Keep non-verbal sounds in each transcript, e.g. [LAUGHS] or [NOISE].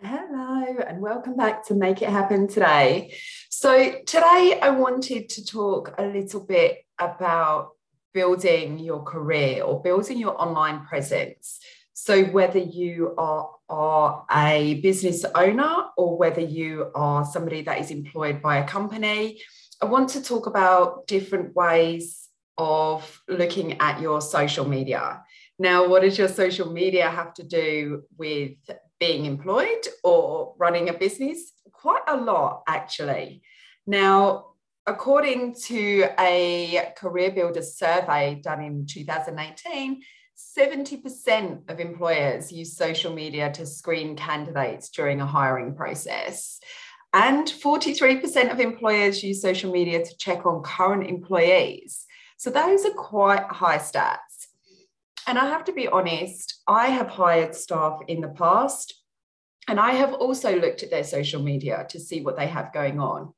Hello, and welcome back to Make It Happen today. So, today I wanted to talk a little bit about building your career or building your online presence. So, whether you are, are a business owner or whether you are somebody that is employed by a company, I want to talk about different ways of looking at your social media. Now, what does your social media have to do with being employed or running a business? Quite a lot, actually. Now, according to a CareerBuilder survey done in 2018, 70% of employers use social media to screen candidates during a hiring process. And 43% of employers use social media to check on current employees. So those are quite high stats. And I have to be honest, I have hired staff in the past, and I have also looked at their social media to see what they have going on.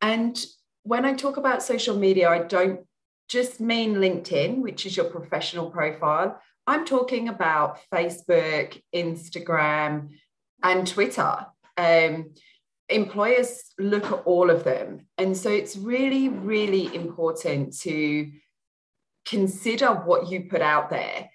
And when I talk about social media, I don't just mean LinkedIn, which is your professional profile. I'm talking about Facebook, Instagram, and Twitter. Um, employers look at all of them. And so it's really, really important to consider what you put out there.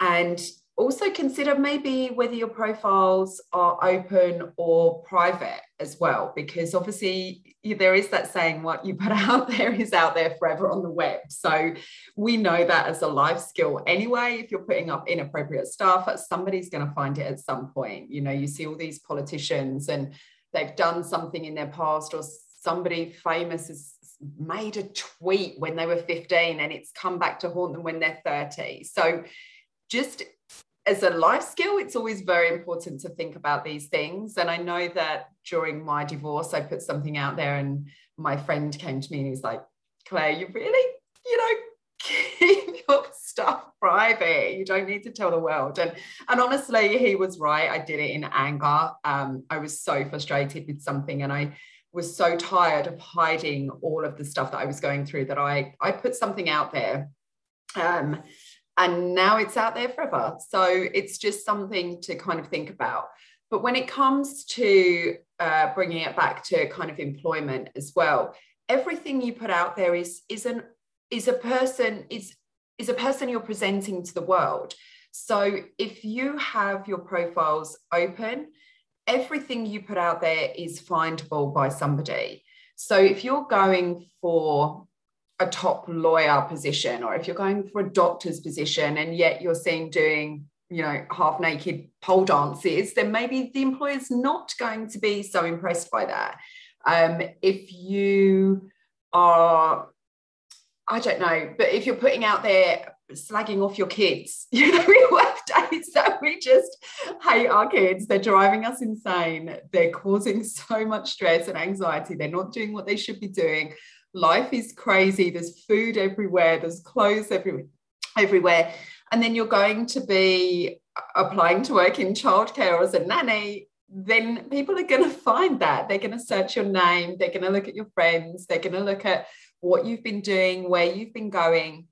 And also consider maybe whether your profiles are open or private as well because obviously there is that saying what you put [LAUGHS] out there is out there forever on the web. So we know that as a life skill anyway. If you're putting up inappropriate stuff somebody's going to find it at some point. You know you see all these politicians and they've done something in their past or somebody famous has made a tweet when they were 15 and it's come back to haunt them when they're 30 so just as a life skill, it's always very important to think about these things. And I know that during my divorce, I put something out there, and my friend came to me and he's like, Claire, you really, you know, [LAUGHS] keep your stuff private. You don't need to tell the world. And and honestly, he was right. I did it in anger. Um, I was so frustrated with something, and I was so tired of hiding all of the stuff that I was going through that I I put something out there. Um, and now it's out there forever. So it's just something to kind of think about. But when it comes to uh, bringing it back to kind of employment as well, everything you put out there is is an is a person is is a person you're presenting to the world. So if you have your profiles open, everything you put out there is findable by somebody. So if you're going for a top lawyer position or if you're going for a doctor's position and yet you're seen doing you know half naked pole dances then maybe the employer's not going to be so impressed by that um, if you are i don't know but if you're putting out there slagging off your kids. [LAUGHS] You know we have days that we just hate our kids. They're driving us insane. They're causing [LAUGHS] so much stress and anxiety. They're not doing what they should be doing. Life is crazy. There's food everywhere. There's clothes everywhere everywhere. And then you're going to be applying to work in childcare or as a nanny. Then people are going to find that. They're going to search your name. They're going to look at your friends. They're going to look at what you've been doing where you've been going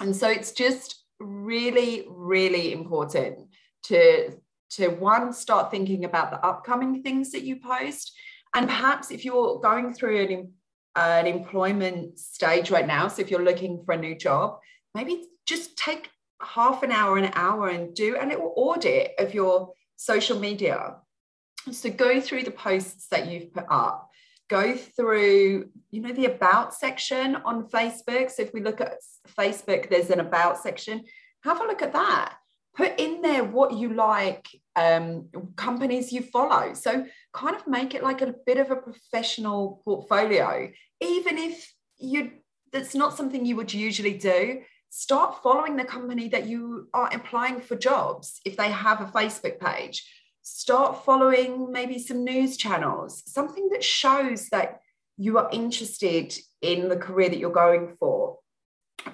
and so it's just really really important to to one start thinking about the upcoming things that you post and perhaps if you're going through an an employment stage right now. So if you're looking for a new job, maybe just take half an hour, an hour and do a little audit of your social media. So go through the posts that you've put up. Go through, you know, the about section on Facebook. So if we look at Facebook, there's an about section. Have a look at that put in there what you like um, companies you follow so kind of make it like a bit of a professional portfolio even if you that's not something you would usually do start following the company that you are applying for jobs if they have a facebook page start following maybe some news channels something that shows that you are interested in the career that you're going for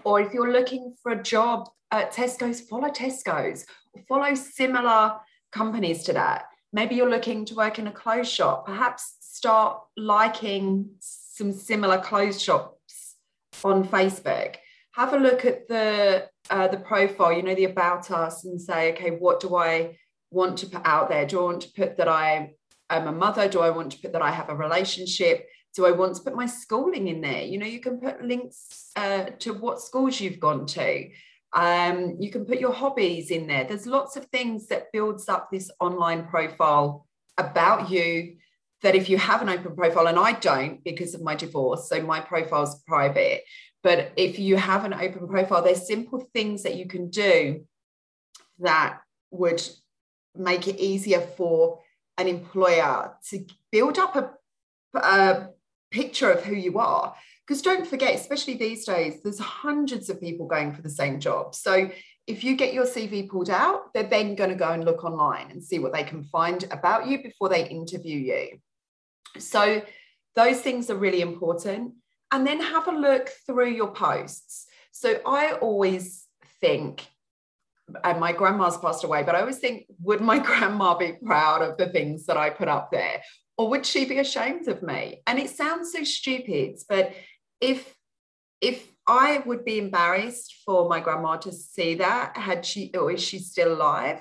or if you're looking for a job at Tesco's, follow Tesco's, follow similar companies to that. Maybe you're looking to work in a clothes shop, perhaps start liking some similar clothes shops on Facebook. Have a look at the uh, the profile, you know, the about us, and say, okay, what do I want to put out there? Do I want to put that I am a mother? Do I want to put that I have a relationship? Do I want to put my schooling in there? You know, you can put links uh, to what schools you've gone to. Um, you can put your hobbies in there. There's lots of things that builds up this online profile about you that if you have an open profile, and I don't because of my divorce, so my profile's private. But if you have an open profile, there's simple things that you can do that would make it easier for an employer to build up a, a picture of who you are. Because don't forget, especially these days, there's hundreds of people going for the same job. So if you get your CV pulled out, they're then going to go and look online and see what they can find about you before they interview you. So those things are really important. And then have a look through your posts. So I always think and my grandma's passed away, but I always think, would my [LAUGHS] grandma be proud of the things that I put up there? Or would she be ashamed of me? And it sounds so stupid, but if if I would be embarrassed for my grandma to see that, had she or is she still alive,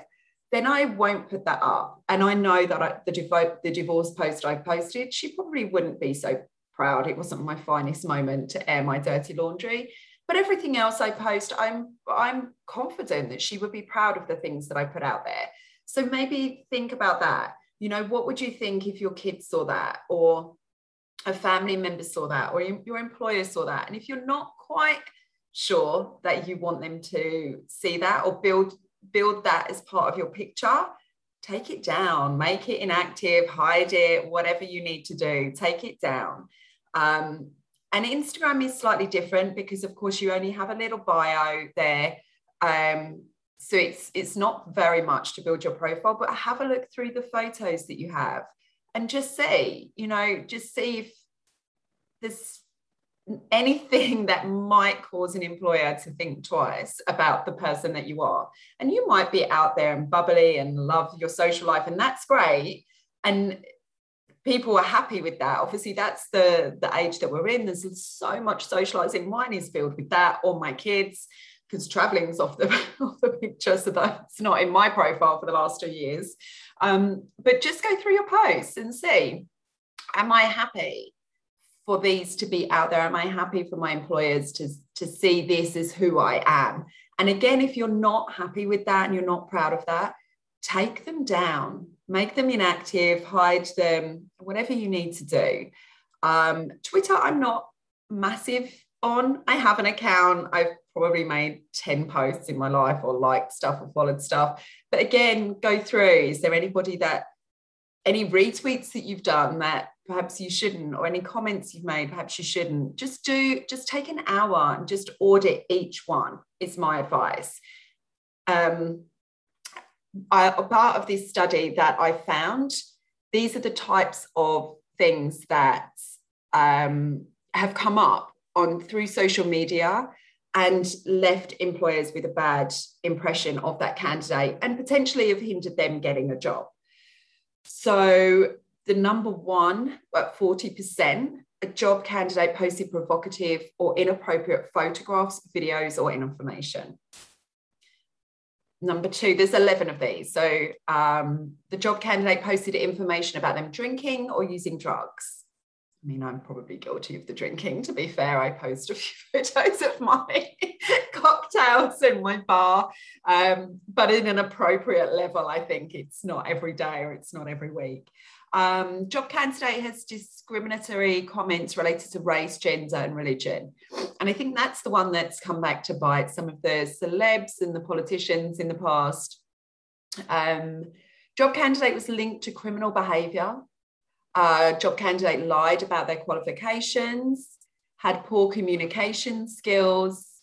then I won't put that up. And I know that I, the, the divorce post I posted, she probably wouldn't be so proud. It wasn't my finest moment to air my dirty laundry. But everything else I post, I'm I'm confident that she would be proud of the things that I put out there. So maybe think about that. You know, what would you think if your kids saw that, or a family member saw that, or your employer saw that? And if you're not quite sure that you want them to see that or build build that as part of your picture, take it down, make it inactive, hide it, whatever you need to do, take it down. Um, and Instagram is slightly different because, of course, you only have a little bio there. Um, so it's it's not very much to build your profile, but have a look through the photos that you have and just see, you know, just see if there's anything that might cause an employer to think twice about the person that you are. And you might be out there and bubbly and love your social life, and that's great. And people are happy with that. Obviously, that's the, the age that we're in. There's so much socializing. Mine is filled with that, or my kids, because traveling's off the, [LAUGHS] off the picture. So that's not in my profile for the last two years. Um, but just go through your posts and see, am I happy for these to be out there? Am I happy for my employers to, to see this as who I am? And again, if you're not happy with that and you're not proud of that, take them down make them inactive, hide them, whatever you need to do. Um, Twitter, I'm not massive on. I have an account. I've probably made 10 posts in my life or liked stuff or followed stuff. But again, go through. Is there anybody that, any retweets that you've done that perhaps you shouldn't, or any comments you've made, perhaps you shouldn't? Just do, just take an hour and just audit each one, is my advice. Um, I, a part of this study that I found, these are the types of things that um, have come up on through social media and left employers with a bad impression of that candidate and potentially have hindered them getting a job. So the number one, at 40%, a job candidate posted provocative or inappropriate photographs, videos, or information number two, there's 11 of these. So um, the job candidate posted information about them drinking or using drugs. I mean, I'm probably guilty of the drinking. To be fair, I post a [LAUGHS] few photos of my [LAUGHS] cocktails in my bar, um, but in an appropriate level. I think it's not every day or it's not every week. Um, job candidate has discriminatory comments related to race, gender, and religion. And I think that's the one that's come back to bite some of the celebs and the politicians in the past. Um, job candidate was linked to criminal behaviour. Uh, job candidate lied about their qualifications, had poor communication skills,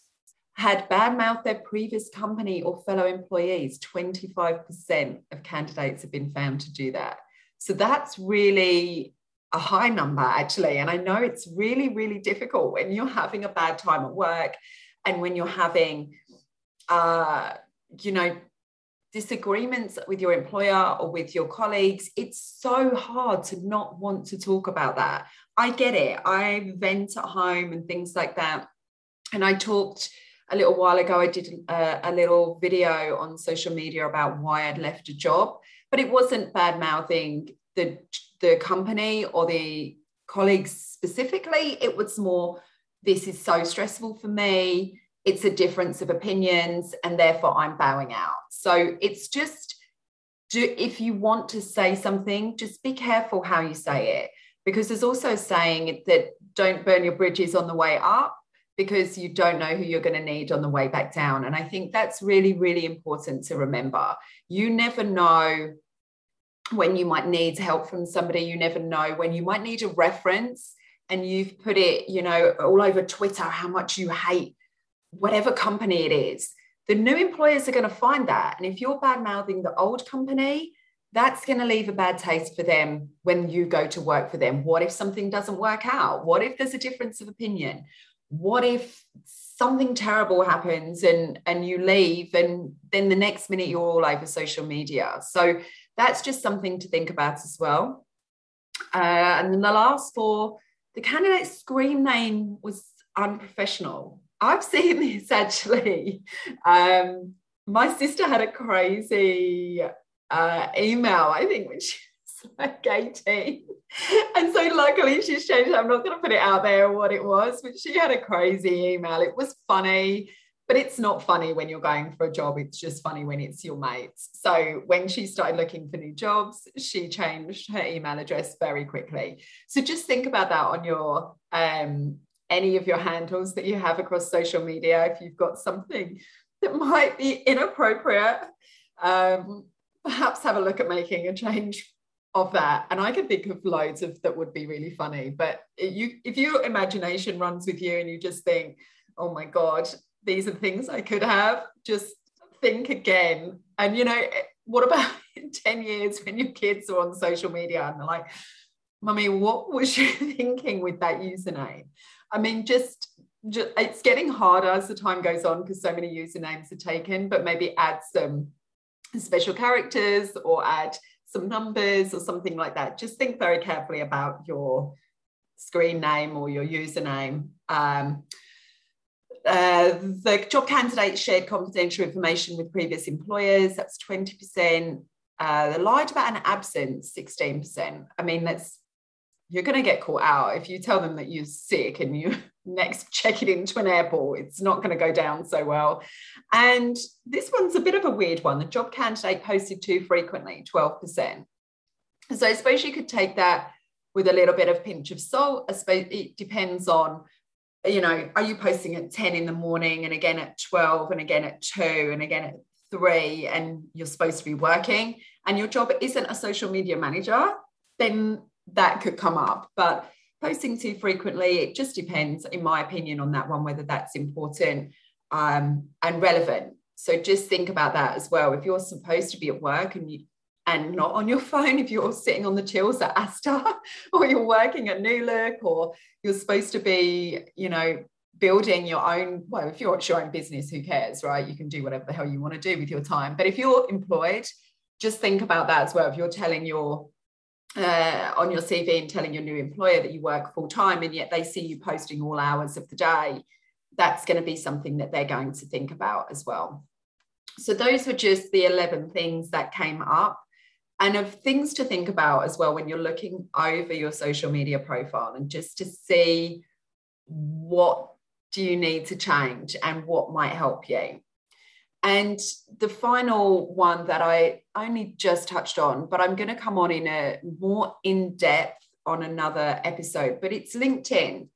had badmouthed their previous company or fellow employees. 25% of candidates have been found to do that. So that's really a high number, actually. And I know it's really, really difficult when you're having a bad time at work and when you're having, uh, you know, disagreements with your employer or with your colleagues, it's so hard to not want to talk about that. I get it. I vent at home and things like that. And I talked a little while ago, I did a, a, little video on social media about why I'd left a job, but it wasn't bad mouthing the, the company or the colleagues specifically. It was more, this is so stressful for me. It's a difference of opinions, and therefore I'm bowing out. So it's just, do, if you want to say something, just be careful how you say it. Because there's also saying that don't burn your bridges on the way up because you don't know who you're going to need on the way back down. And I think that's really, really important to remember. You never know when you might need help from somebody, you never know when you might need a reference and you've put it, you know, all over Twitter how much you hate whatever company it is. The new employers are going to find that. And if you're bad mouthing the old company, that's going to leave a bad taste for them when you go to work for them. What if something doesn't work out? What if there's a difference of opinion? what if something terrible happens and and you leave and then the next minute you're all over social media. So that's just something to think about as well. Uh, and then the last four the candidate's screen name was unprofessional. I've [LAUGHS] seen this actually. Um, my sister had a crazy uh, email i think which [LAUGHS] like 18. And so luckily she's changed. I'm not going to put it out there what it was, but she had a crazy email. It was funny, but it's not funny when you're going for a job. It's just funny when it's your mates. So when she started looking for new jobs, she changed her email address very quickly. So just think about that on your um, any of your handles that you have across social media. If you've got something that might be inappropriate, um, perhaps have a look at making a change of that. And i can think of loads of that would be really funny but you if your imagination runs with you and you just think oh my god these are things i could have just think again. And you know eh, what about [LAUGHS] in 10 years when your kids are on social media and they're like mummy what was you [LAUGHS] thinking with that username? I mean just, just it's getting harder as the time goes on because so many usernames are taken but maybe add some special characters or add some numbers or something like that. Just think very carefully about your screen name or your username. Um, uh, the job candidates shared confidential information with previous employers, that's 20%. Uh, they lied about an absence, 16%. I mean, that's you're going to get caught out. If you tell them that you're sick and you [LAUGHS] next check it into an airport it's not going to go down so well. And this one's a bit of a weird one. The job candidate posted too frequently 12% so i suppose you could take that with a little bit of pinch of salt. I suppose it depends on you know are you posting at 10 in the morning and again at 12 and again at 2 and again at 3 and you're supposed to be working and your job isn't a social media manager then that could come up. But posting too frequently, it just depends, in my opinion, on that one, whether that's important um, and relevant. So just think about that as well. If you're supposed to be at work and you and not on your [LAUGHS] phone, if you're sitting on the tills at Asda [LAUGHS] or you're working at New Look or you're supposed to be, you know, building your own, well, if you're at your own business, who cares, right? You can do whatever the hell you want to do with your time. But if you're employed, just think about that as well. If you're telling your uh, on your CV and telling your new employer that you work full time and yet they see you posting all hours of the day, that's going to be something that they're going to think about as well. So, those were just the 11 things that came up and of things to think about as well when you're looking over your social media profile and just to see what do you need to change and what might help you. And the final one that I only just touched on, but I'm going to come on in a more in depth on another episode, but it's LinkedIn.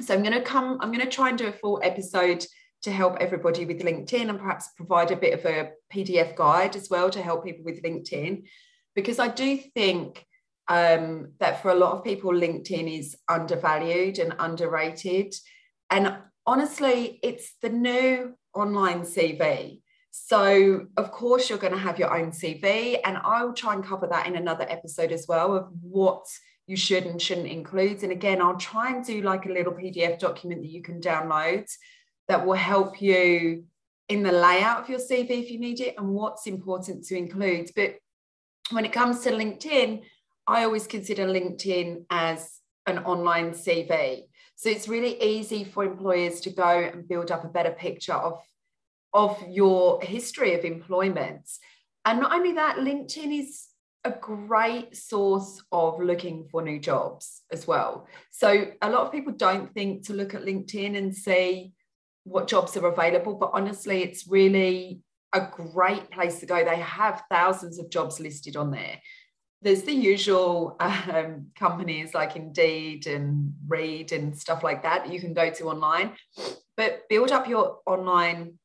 So I'm going to come, I'm going to try and do a full episode to help everybody with LinkedIn and perhaps provide a bit of a PDF guide as well to help people with LinkedIn. Because I do think um, that for a lot of people, LinkedIn is undervalued and underrated. And honestly, it's the new online CV. So, of course, you're going to have your own CV, and I will try and cover that in another episode as well of what you should and shouldn't include. And again, I'll try and do like a little PDF document that you can download that will help you in the layout of your CV if you need it and what's important to include. But when it comes to LinkedIn, I always consider LinkedIn as an online CV. So it's really easy for employers to go and build up a better picture of, of your history of employment. And not only that, LinkedIn is a great source of looking for new jobs as well. So a lot of people don't think to look at LinkedIn and see what jobs are available, but honestly, it's really a great place to go. They have thousands of jobs listed on there. There's the usual um, companies like Indeed and Reed and stuff like that you can go to online, but build up your online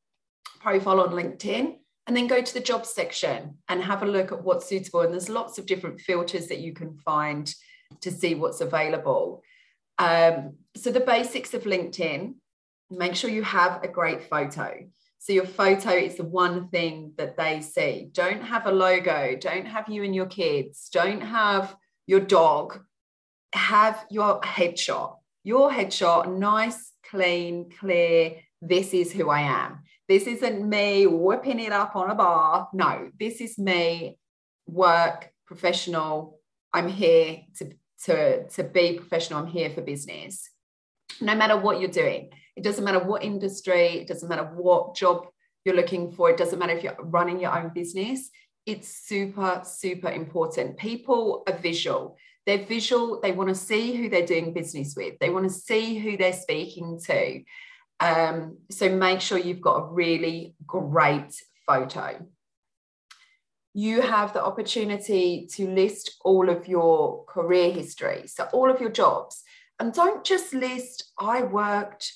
profile on LinkedIn and then go to the job section and have a look at what's suitable. And there's lots of different filters that you can find to see what's available. Um, so, the basics of LinkedIn make sure you have a great photo. So, your photo is the one thing that they see. Don't have a logo, don't have you and your kids, don't have your dog, have your headshot. Your headshot, nice, clean, clear. This is who I am. This isn't me whipping it up on a bar. No, this is me, work, professional. I'm here to, to, to be professional. I'm here for business. No matter what you're doing, it doesn't matter what industry, it doesn't matter what job you're looking for, it doesn't matter if you're running your own business. It's super, super important. People are visual. They're visual. They want to see who they're doing business with. They want to see who they're speaking to. Um, so make sure you've got a really great photo. You have the opportunity to list all of your career history, so all of your jobs. And don't just list, I worked,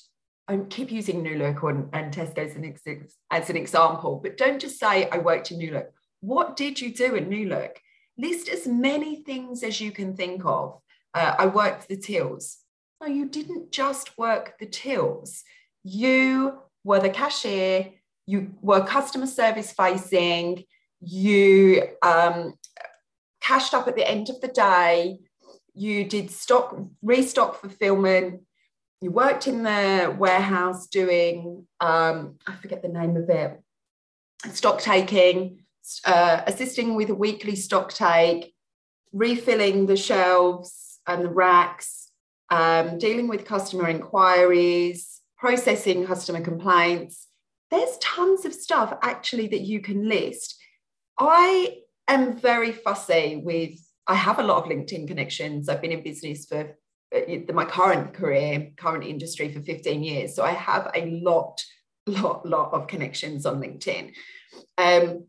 I keep using New Look and, and Tesco as an, as an example, but don't just say, I worked in New Look. What did you do in New Look? List as many things as you can think of. Uh, I worked the tills. No, you didn't just work the tills you were the cashier, you were customer service facing, you um, cashed up at the end of the day, you did stock restock fulfillment, you worked in the warehouse doing um, I forget the name of it, stock taking, uh, assisting with a weekly stock take, refilling the shelves and the racks, um, dealing with customer inquiries, processing customer complaints. There's tons of stuff actually that you can list. I am very fussy with, I have a lot of LinkedIn connections. I've been in business for my current career, current industry for 15 years. So I have a lot, lot, lot of connections on LinkedIn. Um,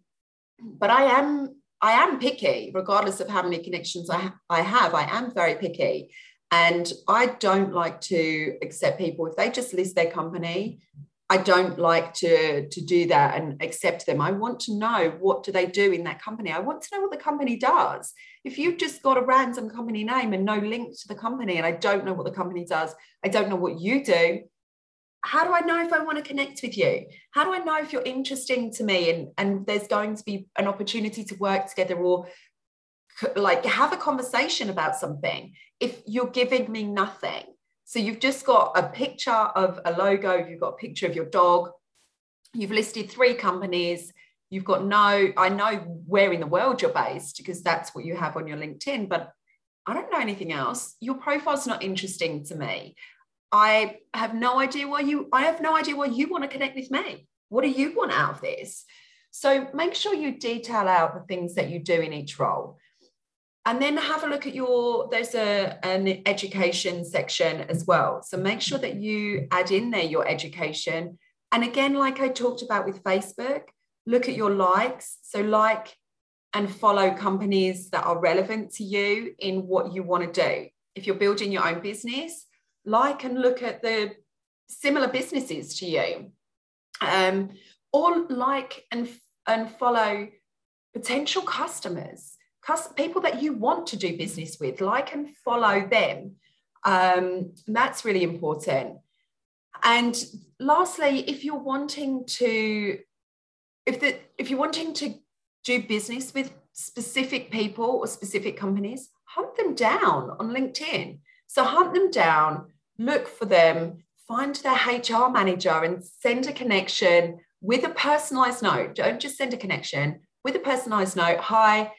but I am I am picky, regardless of how many connections I, I have. I am very picky. And I don't like to accept people if they just list their company. I don't like to, to do that and accept them. I want to know what do they do in that company. I want to know what the company does. If you've just got a random company name and no link to the company, and I don't know what the company does, I don't know what you do. How do I know if I want to connect with you? How do I know if you're interesting to me and, and there's going to be an opportunity to work together or like have a conversation about something if you're giving me nothing so you've just got a picture of a logo you've got a picture of your dog. You've listed three companies. You've got no i know where in the world you're based because that's what you have on your linkedin but i don't know anything else. Your profile's not interesting to me. I have no idea why you i have no idea why you want to connect with me. What do you want out of this? So make sure you detail out the things that you do in each role and then have a look at your there's a an education section as well. So make sure that you add in there your education. And again like i talked about with facebook look at your likes. So like and follow companies that are relevant to you in what you want to do. If you're building your own business like and look at the similar businesses to you. Um, or like and and follow potential customers people that you want to do business with, like and follow them. Um, that's really important. And lastly, if you're wanting to, if the if you're wanting to do business with specific people or specific companies, hunt them down on LinkedIn. So hunt them down, look for them, find their HR manager and send a connection with a personalized note. Don't just send a connection with a personalized note. Hi,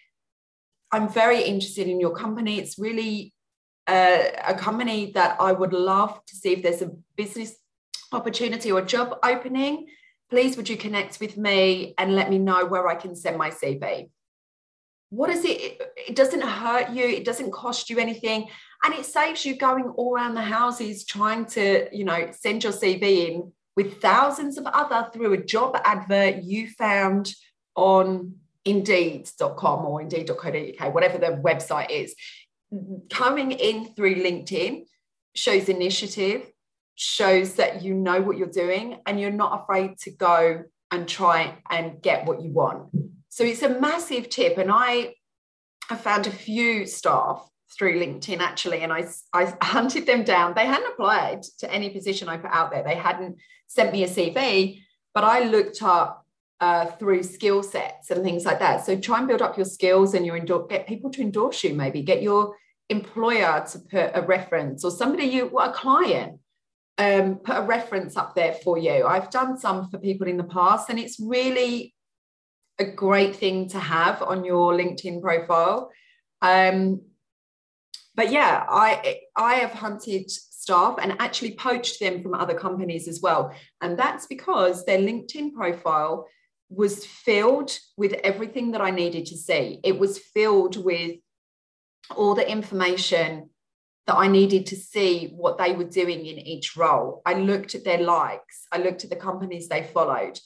I'm very interested in your company. It's really uh, a company that I would love to see if there's a business opportunity or job opening, please would you connect with me and let me know where I can send my CV. What is it? It doesn't hurt you, it doesn't cost you anything, and it saves you going all around the houses trying to, you know, send your CV in with thousands of other through a job advert you found on indeed.com or indeed.co.uk, whatever the website is. Coming in through LinkedIn shows initiative, shows that you know what you're doing and you're not afraid to go and try and get what you want. So it's a massive tip. And I, I found a few staff through LinkedIn actually, and I, I hunted them down. They hadn't applied to any position I put out there. They hadn't sent me a CV, but I looked up uh, through skill sets and things like that. So try and build up your skills and your get people to endorse you. Maybe get your employer to put a reference or somebody you a client um, put a reference up there for you. I've done some for people in the past, and it's really a great thing to have on your LinkedIn profile. Um, but yeah, I I have hunted staff and actually poached them from other companies as well, and that's because their LinkedIn profile was filled with everything that I needed to see. It was filled with all the information that I needed to see what they were doing in each role. I looked at their likes, I looked at the companies they followed,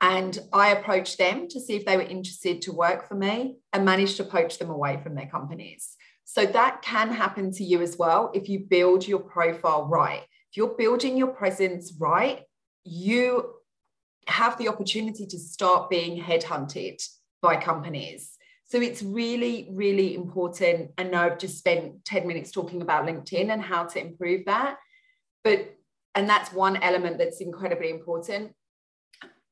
and I approached them to see if they were interested to work for me and managed to poach them away from their companies. So that can happen to you as well if you build your profile right. If you're building your presence right, you have the opportunity to start being headhunted by companies. So it's really, really important. I know I've just spent 10 minutes talking about LinkedIn and how to improve that. But, and that's one element that's incredibly important.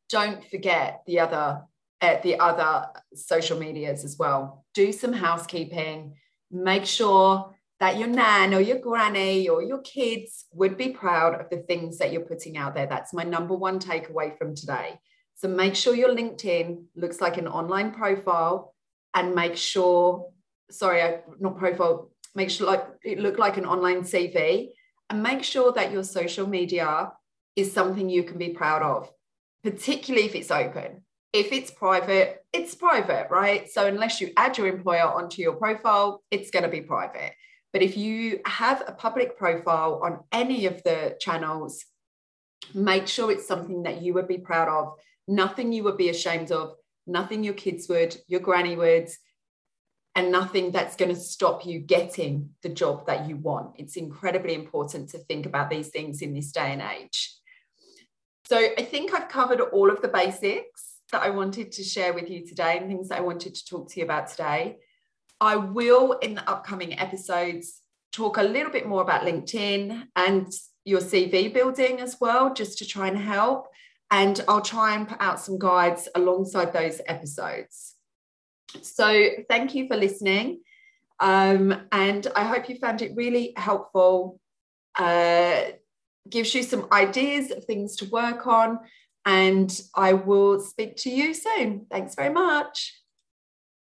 Don't forget the other, uh, the other social medias as well. Do some housekeeping. Make sure that your nan or your granny or your kids would be proud of the things that you're putting out there. That's my number one takeaway from today. So make sure your LinkedIn looks like an online profile and make sure, sorry, not profile, make sure like it look like an online CV and make sure that your social media is something you can be proud of, particularly if it's open. If it's private, it's private, right? So unless you add your employer onto your profile, it's going to be private. But if you have a public profile on any of the channels, make sure it's something that you would be proud of, nothing you would be ashamed of, nothing your kids would, your granny would, and nothing that's going to stop you getting the job that you want. It's incredibly important to think about these things in this day and age. So I think I've covered all of the basics that I wanted to share with you today and things that I wanted to talk to you about today. I will, in the upcoming episodes, talk a little bit more about LinkedIn and your CV building as well, just to try and help. And I'll try and put out some guides alongside those episodes. So thank you for listening. Um, and I hope you found it really helpful. Uh, gives you some ideas of things to work on. And I will speak to you soon. Thanks very much.